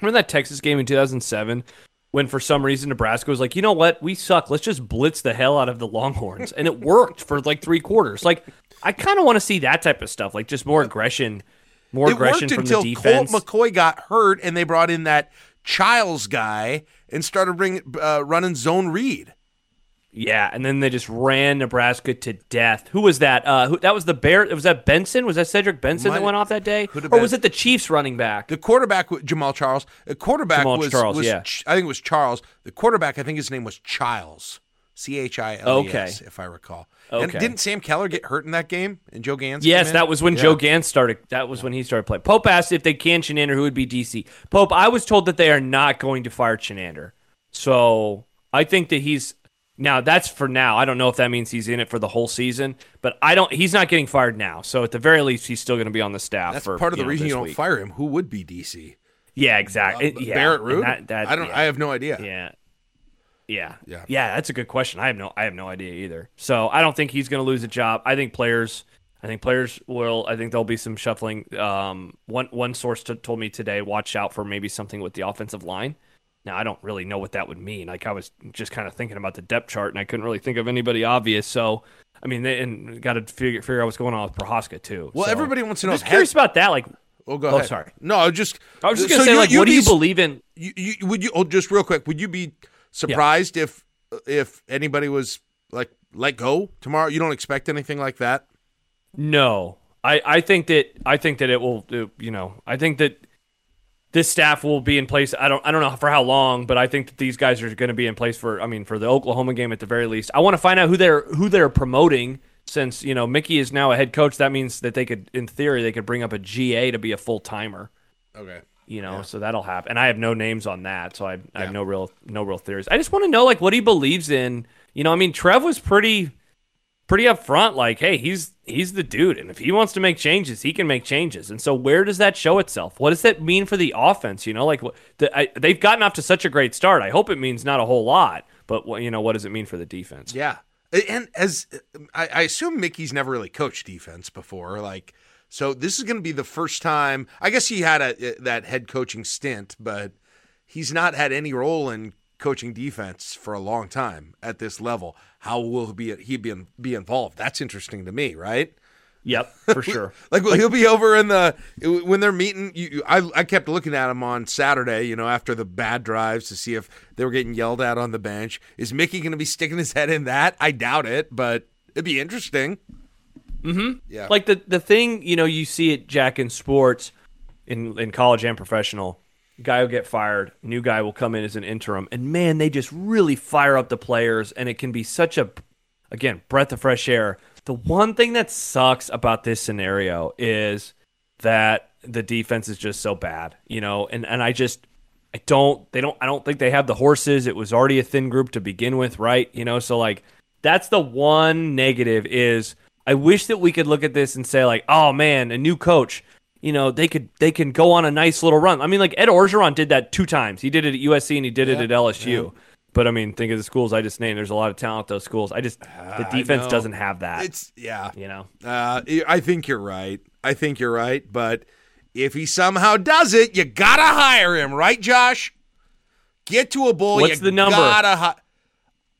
remember that Texas game in 2007 when for some reason Nebraska was like, "You know what? We suck. Let's just blitz the hell out of the Longhorns." and it worked for like 3 quarters. Like I kind of want to see that type of stuff, like just more aggression, more it aggression worked from until the defense. Colt McCoy got hurt, and they brought in that Chiles guy and started bringing uh, running zone read. Yeah, and then they just ran Nebraska to death. Who was that? Uh, who, that was the Bear. Was that Benson? Was that Cedric Benson Might- that went off that day, or been. was it the Chiefs running back? The quarterback Jamaal Charles. The quarterback Jamaal was, Charles, was yeah. I think it was Charles. The quarterback, I think his name was Chiles. C H I L E S, Okay. if I recall. And Okay. didn't Sam Keller get hurt in that game? And Joe Ganz? Yes, that was when Yeah. Joe Ganz started. That was when he started playing. Pope asked if they can Chinander, who would be DC. Pope, I was told that they are not going to fire Chinander. So I think that he's now. That's for now. I don't know if that means he's in it for the whole season, but I don't. He's not getting fired now. So at the very least, he's still going to be on the staff. That's for, part of the know, reason you don't week. fire him. Who would be DC? Yeah, exactly. Uh, yeah, Barrett and Root? that- that- I don't. yeah. I have no idea. Yeah. Yeah. Yeah. Yeah, that's a good question. I have no I have no idea either. So I don't think he's gonna lose a job. I think players I think players will I think there'll be some shuffling. Um one one source t- told me today, watch out for maybe something with the offensive line. Now I don't really know what that would mean. Like I was just kind of thinking about the depth chart and I couldn't really think of anybody obvious. So I mean, they, and got to figure figure out what's going on with Prochazka too. Well, So, everybody wants to know I'm just curious about that. Like, Oh, go Oh, ahead. sorry. No, I was just. I was just gonna say, you- like, what do you believe in? You, you would you oh, just real quick? Would you be surprised if if anybody was like let go tomorrow? You don't expect anything like that. No, I, I think that I think that it will. You know, I think that this staff will be in place. I don't I don't know for how long, but I think that these guys are going to be in place for. I mean, for the Oklahoma game at the very least. I want to find out who they're who they're promoting. Since you know Mickey is now a head coach, that means that they could, in theory, they could bring up a GA to be a full timer. Okay. You know, so that'll happen. And I have no names on that, so I, I Yeah. have no real no real theories. I just want to know like what he believes in. You know, I mean, Trev was pretty pretty upfront. Like, hey, he's he's the dude, and if he wants to make changes, he can make changes. And so, where does that show itself? What does that mean for the offense? You know, like what the, I, they've gotten off to such a great start. I hope it means not a whole lot, but what you know, what does it mean for the defense? Yeah, and as I, I assume Mickey's never really coached defense before, like so this is going to be the first time. I guess he had a uh, that head coaching stint, but he's not had any role in coaching defense for a long time at this level. how will he be he be be involved? That's interesting to me, right? Yep, for sure. Like, he'll be over in the when they're meeting. You, you, I I kept looking at him on Saturday, you know, after the bad drives to see if they were getting yelled at on the bench. Is Mickey going to be sticking his head in that? I doubt it, but it'd be interesting. Mm-hmm. Yeah. Like the the thing you know you see it Jack in sports, in in college and professional. Guy will get fired, new guy will come in as an interim, and man, they just really fire up the players, and it can be such a, again, breath of fresh air. The one thing that sucks about this scenario is that the defense is just so bad, you know, and and I just I don't they don't I don't think they have the horses. It was already a thin group to begin with, right? You know, so like that's the one negative is I wish that we could look at this and say like, "Oh man, a new coach you know they could they can go on a nice little run. I mean, like Ed Orgeron did that two times. He did it at USC and he did it at LSU. But I mean, think of the schools I just named. There's a lot of talent at those schools. I just the defense doesn't have that. It's yeah. you know, Uh, I think you're right. I think you're right. But if he somehow does it, you gotta hire him, right, Josh? Get to a bowl. What's you the number? Gotta hi-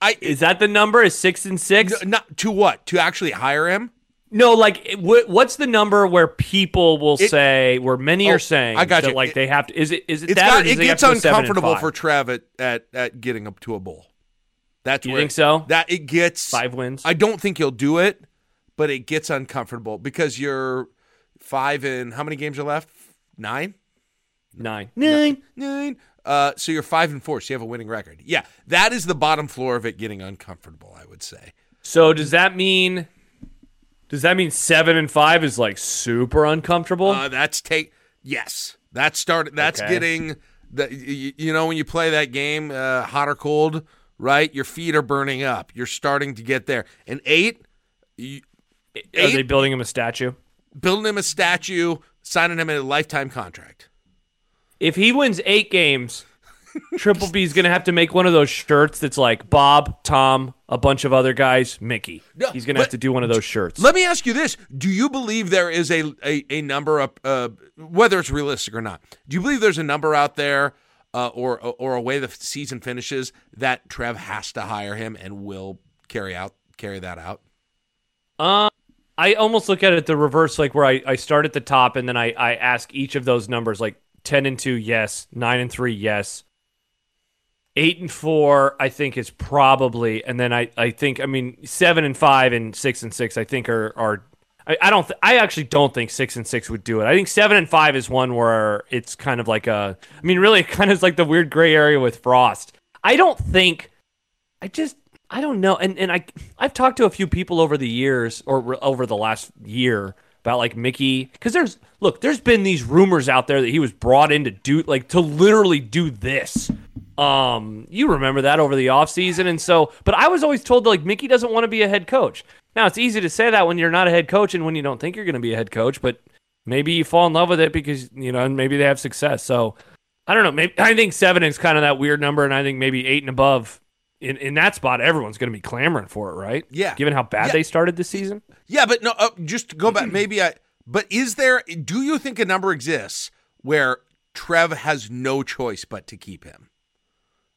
I is that the number? Is six and six? no, not to what? To actually hire him? No, like it- wh- what's the number where people will It- say, where many Oh, are saying, I got that, you. like It- they have to? Is it is it that? got, does it gets to go seven and uncomfortable for Trev at, at, at getting up to a bowl. That's You where think so? That it gets five wins. I don't think he'll do it, but it gets uncomfortable because you're five and how many games are left? Nine. Nine. Nine. Nine. Uh, so you're five and four. So you have a winning record. Yeah, that is the bottom floor of it getting uncomfortable. I would say. So does that mean? Does that mean seven and five is like super uncomfortable? Uh, that's take. Yes, that's start. That's Okay. getting the. You, you know when you play that game, uh, hot or cold, right? Your feet are burning up. You're starting to get there. And eight, you, Are they building him a statue? building him a statue, signing him a lifetime contract. If he wins eight games, Triple B is going to have to make one of those shirts that's like Bob, Tom, a bunch of other guys, Mickey. No, He's going to have to do one of those shirts. Let me ask you this: Do you believe there is a a, a number up, uh, whether it's realistic or not? Do you believe there's a number out there, uh, or or a way the season finishes that Trev has to hire him and will carry out carry that out? Uh, I almost look at it the reverse, like where I, I start at the top and then I, I ask each of those numbers, like 10 and 2, yes. 9 and 3, yes. 8 and 4, I think is probably, and then I, I think, I mean, 7 and 5 and 6 and 6, I think are, are I, I don't, th- I actually don't think 6 and 6 would do it. I think 7 and 5 is one where it's kind of like a, I mean, really, kind of like the weird gray area with Frost. I don't think, I just I don't know, and and I I've talked to a few people over the years or over the last year about like Mickey because there's look there's been these rumors out there that he was brought in to do like to literally do this. Um, you remember that over the offseason. and so but I was always told that like Mickey doesn't want to be a head coach. Now it's easy to say that when you're not a head coach and when you don't think you're going to be a head coach, but maybe you fall in love with it because you know and maybe they have success. So I don't know. Maybe I think seven is kind of that weird number, and I think maybe eight and above in, in that spot, everyone's going to be clamoring for it, right? Yeah. Given how bad Yeah. they started this season. Yeah, but no. Uh, just to go back, maybe I. But is there? Do you think a number exists where Trev has no choice but to keep him?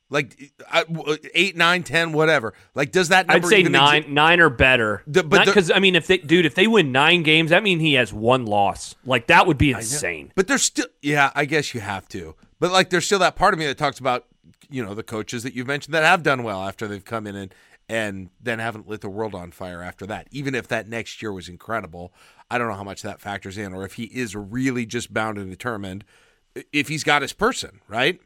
Like uh, eight, nine, ten, whatever. Like, does that number I'd say nine, exi- nine or better. The- but because I mean, if they, dude, if they win nine games, that means he has one loss. Like that would be insane. But there's still, yeah, I guess you have to. But like, there's still that part of me that talks about, you know, the coaches that you've mentioned that have done well after they've come in and and then haven't lit the world on fire after that. Even if that next year was incredible, I don't know how much that factors in, or if he is really just bound and determined, if he's got his person right.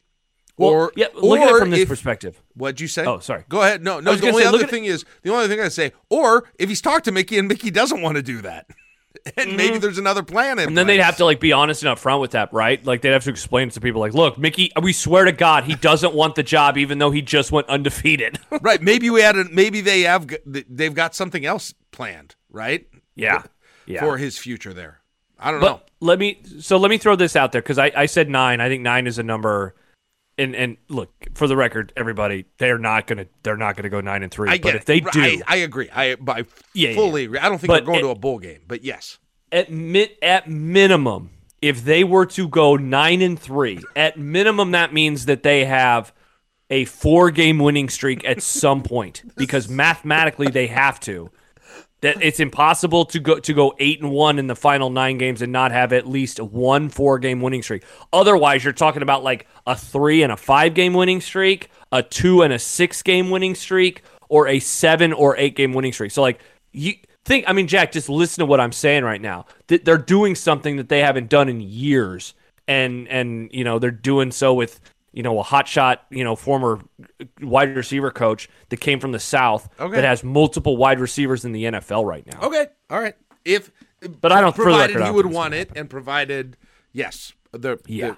or yeah, look at it or from this if- perspective. What'd you say? Oh, sorry. Go ahead. No, no. The only say, other thing is the only thing I say, or if he's talked to Mickey and Mickey doesn't want to do that, and maybe there's another plan in. Mm-hmm. And then they'd have to like be honest and upfront with that, right? Like they'd have to explain to people, like, "Look, Mickey, we swear to God, he doesn't want the job, even though he just went undefeated." right. Maybe we had a, maybe they have they've got something else planned, right? yeah, yeah. For his future there. I don't know. Let me so let me throw this out there because I, I said nine. I think nine is a number. And and look for the record, everybody, they're not gonna they're not gonna go nine and three. I but get if it. they do, I, I agree. I, I Yeah, yeah, fully agree. I don't think But they're going it- to a bowl game, but yes. at mi- at minimum, if they were to go nine and three, at minimum that means that they have a four game winning streak at some point because mathematically they have to. That it's impossible to go to go eight and one in the final nine games and not have at least one four game winning streak. Otherwise, you're talking about like a three and a five game winning streak, a two and a six game winning streak, or a seven or eight game winning streak. So like you think, I mean, Jack, just listen to what I'm saying right now. That they're doing something that they haven't done in years, and and you know they're doing so with you know, a hotshot, you know, former wide receiver coach that came from the South Okay. that has multiple wide receivers in the NFL right now. Okay, all right. If But I don't- provided record, I he would want it, and provided yes, the Yeah.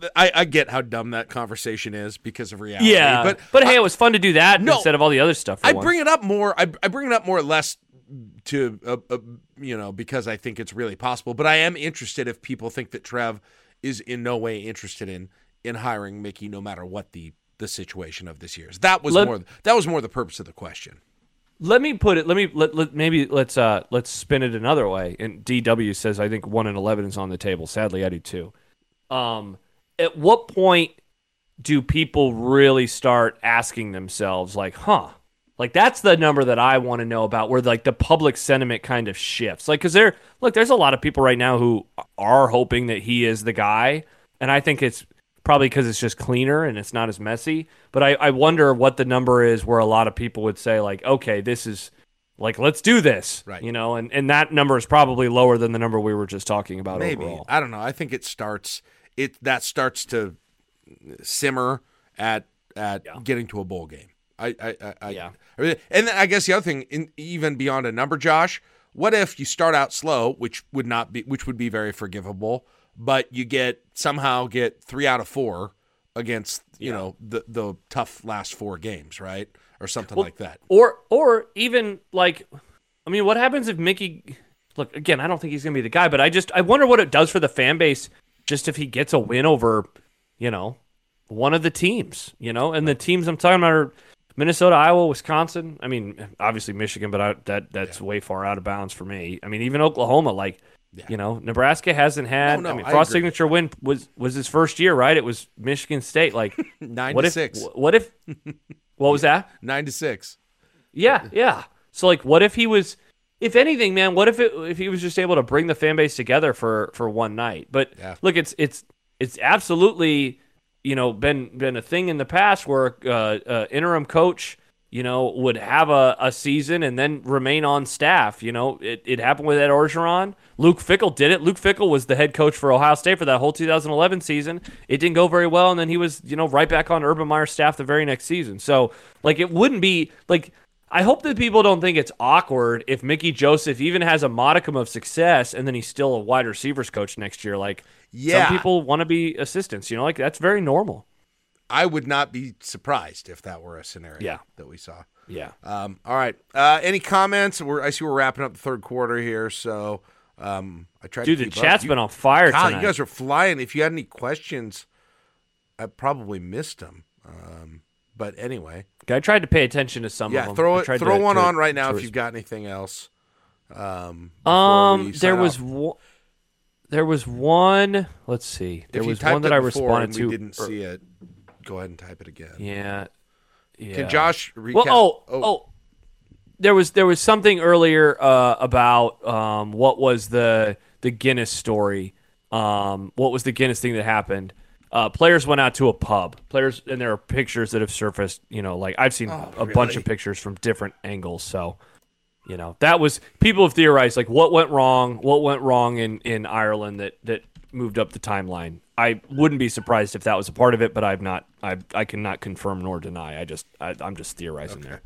the- I, I get how dumb that conversation is because of reality. Yeah, but but hey, it was fun to do that No. instead of all the other stuff. I once. bring it up more. I, I bring it up more or less to uh, uh, you know because I think it's really possible. But I am interested if people think that Trev is in no way interested in in hiring Mickey, no matter what the the situation of this year is. That was Let- more. That was more the purpose of the question. Let me put it. Let me let, let maybe let's uh let's spin it another way. And DW says I think one and eleven is on the table. Sadly, I do too. Um, at what point do people really start asking themselves like, huh? Like that's the number that I want to know about where like the public sentiment kind of shifts. Like cuz there look there's a lot of people right now who are hoping that he is the guy and I think it's probably because it's just cleaner and it's not as messy. But I, I wonder what the number is where a lot of people would say like, okay, this is like let's do this, Right. You know, and and that number is probably lower than the number we were just talking about Maybe overall. I don't know. I think it starts. It that starts to simmer at at Yeah. getting to a bowl game. I I I, Yeah. I mean, and I guess the other thing, in, even beyond a number, Josh. What if you start out slow, which would not be, which would be very forgivable, but you get somehow get three out of four against you know the the tough last four games, right, or something like that. Or or even like I mean, what happens if Mickey look again, I don't think he's gonna be the guy, but I just I wonder what it does for the fan base just if he gets a win over, you know, one of the teams, you know, and the teams I'm talking about are Minnesota, Iowa, Wisconsin. I mean, obviously Michigan, but I, that that's way far out of bounds for me. I mean, even Oklahoma, like you know, Nebraska hasn't had. No, no, I mean, I Frost agree. signature win was was his first year, right? It was Michigan State. Like, Nine what to if? six. What if? What was that? Nine to six. Yeah, yeah. So like, what if he was? If anything, man, what if it if he was just able to bring the fan base together for for one night? But Yeah. look, it's it's it's absolutely you know been been a thing in the past where uh, uh, interim coach you know would have a, a season and then remain on staff. You know, it, it happened with Ed Orgeron. Luke Fickell did it. Luke Fickell was the head coach for Ohio State for that whole 2011 season. It didn't go very well, and then he was you know right back on Urban Meyer's staff the very next season. So like, it wouldn't be like. I hope that people don't think it's awkward if Mickey Joseph even has a modicum of success and then he's still a wide receivers coach next year. Like, Yeah. some people want to be assistants, you know, like that's very normal. I would not be surprised if that were a scenario Yeah. that we saw. Yeah. Um, all right. Uh, any comments? We're, I see we're wrapping up the third quarter here, so um, I tried. Dude, to the chat's up. been on fire tonight. you guys are flying. If you had any questions, I probably missed them. Um, but anyway, I tried to pay attention to some of yeah, them. throw it, throw to- one to- on right now if you've got anything else. Um, Um, there was one. There was one. Let's see. There was one that I responded to. We didn't er- see it. Go ahead and type it again. Yeah. Yeah. Can Josh recap? Well, oh, oh, there was there was something earlier uh, about um, what was the the Guinness story. Um, what was the Guinness thing that happened? Uh, players went out to a pub. Players, and there are pictures that have surfaced. You know, like I've seen a bunch Oh, of pictures from different angles. So, you know, that was people have theorized like what went wrong, what went wrong in in Ireland that that moved up the timeline. I wouldn't be surprised if that was a part of it, but I've not. I I cannot confirm nor deny. I just I, I'm just theorizing there.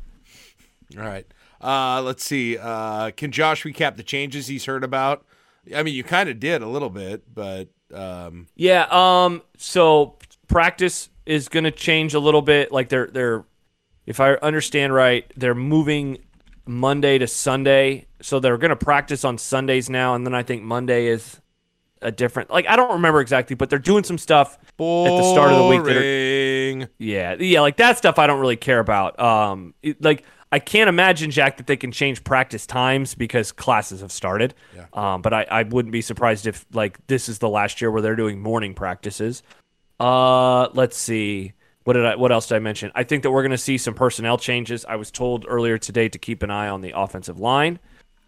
All right. Uh, let's see. Uh, can Josh recap the changes he's heard about? I mean, you kind of did a little bit, but um, Yeah. Um. So practice is going to change a little bit. Like they're they're, if I understand right, they're moving Monday to Sunday. So they're going to practice on Sundays now, and then I think Monday is a different. Like I don't remember exactly, but they're doing some stuff at the start of the week that are boring. yeah, yeah, like that stuff I don't really care about. Um, it- like I can't imagine Jack that they can change practice times because classes have started. Yeah. Um, but I, I wouldn't be surprised if like this is the last year where they're doing morning practices. Uh, let's see. what did I? What else did I mention? I think that we're going to see some personnel changes. I was told earlier today to keep an eye on the offensive line.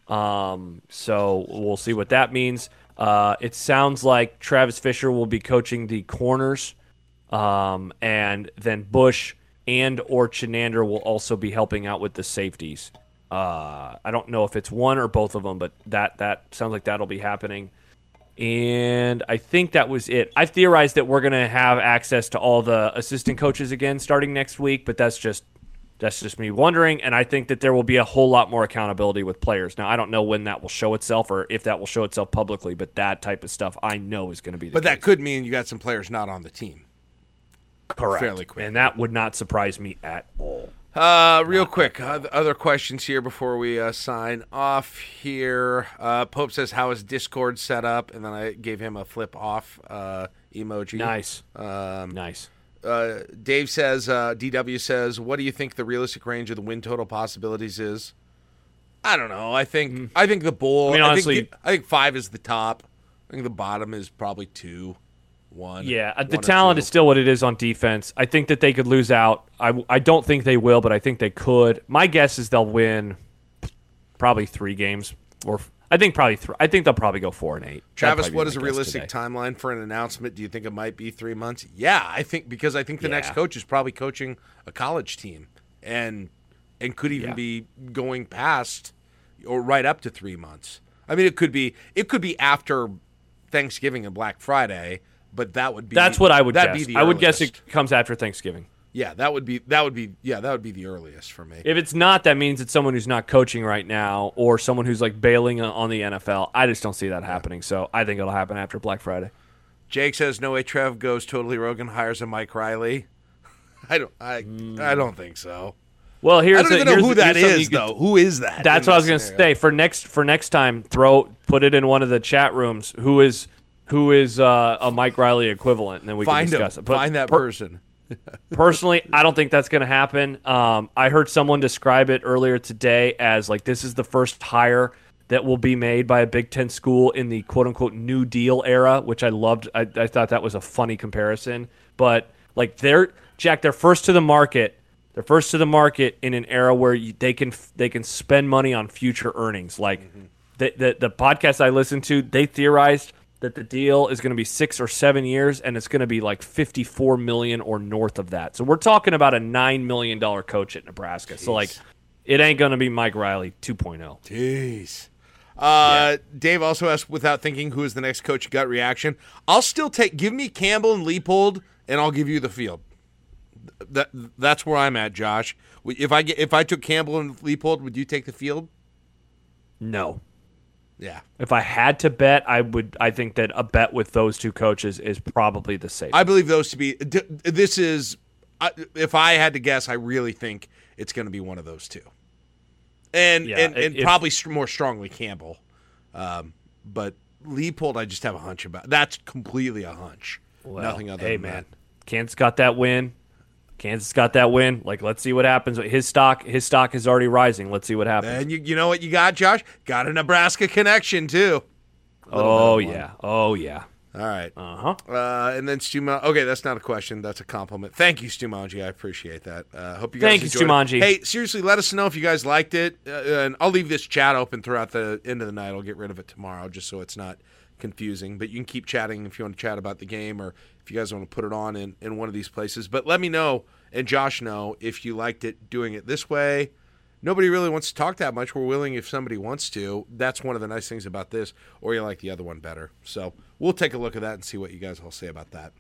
Um, so we'll see what that means. Uh, it sounds like Travis Fisher will be coaching the corners, um, and then Busch and or Chinander will also be helping out with the safeties. Uh, I don't know if it's one or both of them, but that that sounds like that'll be happening. And I think that was it. I theorized that we're to have access to all the assistant coaches again starting next week, but that's just that's just me wondering. And I think that there will be a whole lot more accountability with players. Now, I don't know when that will show itself or if that will show itself publicly, but that type of stuff I know is going to be. The But that could mean you got some players not on the team. correct fairly quick. and that would not surprise me at all. Uh, real quick, oth- other questions here before we uh, sign off here. Uh, Pope says, "How is Discord set up?" And then I gave him a flip off uh, emoji. Nice, Um, nice. Uh, Dave says, uh, DW says, "What do you think the realistic range of the win total possibilities is?" I don't know. I think I think the bull. Mm. I mean, think honestly- the- I think five is the top. I think the bottom is probably two, one. Yeah, uh, the talent two. is still what it is on defense. I think that they could lose out. I, I don't think they will, but I think they could. My guess is they'll win probably three games, or I think probably. I think they'll probably go four and eight. Travis, what is a realistic today. timeline for an announcement? Do you think it might be three months? Yeah, I think because I think the next coach is probably coaching a college team and and could even Yeah. be going past or right up to three months. I mean, it could be it could be after Thanksgiving and Black Friday, but that would be That's what I would guess. Be the I would guess it comes after Thanksgiving. Yeah, that would be that would be yeah that would be the earliest for me. If it's not, that means it's someone who's not coaching right now, or someone who's like bailing on- the NFL. I just don't see that happening. So I think it'll happen after Black Friday. Jake says no way. Trev goes totally Rogan hires a Mike Riley. I don't I I don't think so. Well, here's I don't the- even know who that is could- though. Who is that? That's what I was going to say for next for next time. Throw put it in one of the chat rooms. Who is who is uh, a Mike Riley equivalent, and then we Find can him. discuss it. But Find that per- person. Personally, I don't think that's going to happen. Um, I heard someone describe it earlier today as like this is the first hire that will be made by a Big Ten school in the quote unquote New Deal era, which I loved. I, I thought that was a funny comparison. But like they're Jack, they're first to the market. They're first to the market in an era where you, they can they can spend money on future earnings. Like the, the the podcast I listened to, they theorized that the deal is going to be six or seven years, and it's going to be like fifty-four million or north of that. So we're talking about a nine million dollar coach at Nebraska. So like, it ain't going to be Mike Riley oh. 2.0. Jeez. Uh, Dave also asked, without thinking, who is the next coach? Gut reaction. I'll still take. Give me Campbell and Leipold, and I'll give you the field. That that's where I'm at, Josh. If I get if I took Campbell and Leipold, would you take the field? No. Yeah, If I had to bet, I would. I think that a bet with those two coaches is probably the safest. I believe those to be. This is. If I had to guess, I really think it's going to be one of those two, and Yeah, and, and if- probably more strongly Campbell, um, but Leipold, I just have a hunch about. That's completely a hunch. Well, Nothing other Hey than man, that. Kansas got that win. Kansas got that win. Like, let's see what happens. His stock, his stock is already rising. Let's see what happens. And you, you know what you got, Josh? Got a Nebraska connection too. oh bit of one. yeah, oh yeah. All right. Uh huh. Uh, and then Stu. Okay, that's not a question. That's a compliment. Thank you, Stu Manji. I appreciate that. Uh, hope you guys. Thank you, enjoyed Stu it. Hey, seriously, let us know if you guys liked it, uh, and I'll leave this chat open throughout the end of the night. I'll get rid of it tomorrow, just so it's not confusing. But you can keep chatting if you want to chat about the game, or if you guys want to put it on in in one of these places. But let me know and Josh know if you liked it doing it this way. Nobody really wants to talk that much. We're willing if somebody wants to. That's one of the nice things about this. Or you like the other one better. So we'll take a look at that and see what you guys all say about that.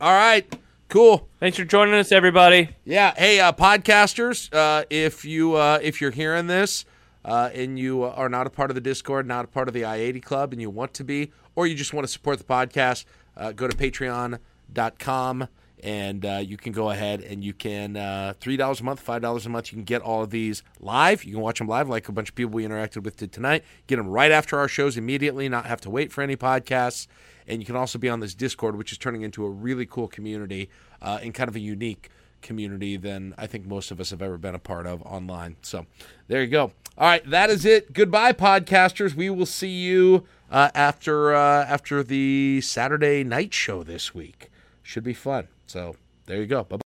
All right. Cool. Thanks for joining us, everybody. Yeah. Hey, uh, podcasters, uh, if you uh, if you're hearing this uh, and you are not a part of the Discord, not a part of the I-80 Club, and you want to be, or you just want to support the podcast, uh, go to Patreon.com and uh, you can go ahead and you can uh, three dollars a month, five dollars a month. You can get all of these live. You can watch them live, like a bunch of people we interacted with did tonight. Get them right after our shows immediately, not have to wait for any podcasts. And you can also be on this Discord, which is turning into a really cool community uh, and kind of a unique community than I think most of us have ever been a part of online. So there you go. All right, that is it. Goodbye, podcasters. We will see you uh, after uh, after the Saturday night show this week. Should be fun. So There you go. Bye.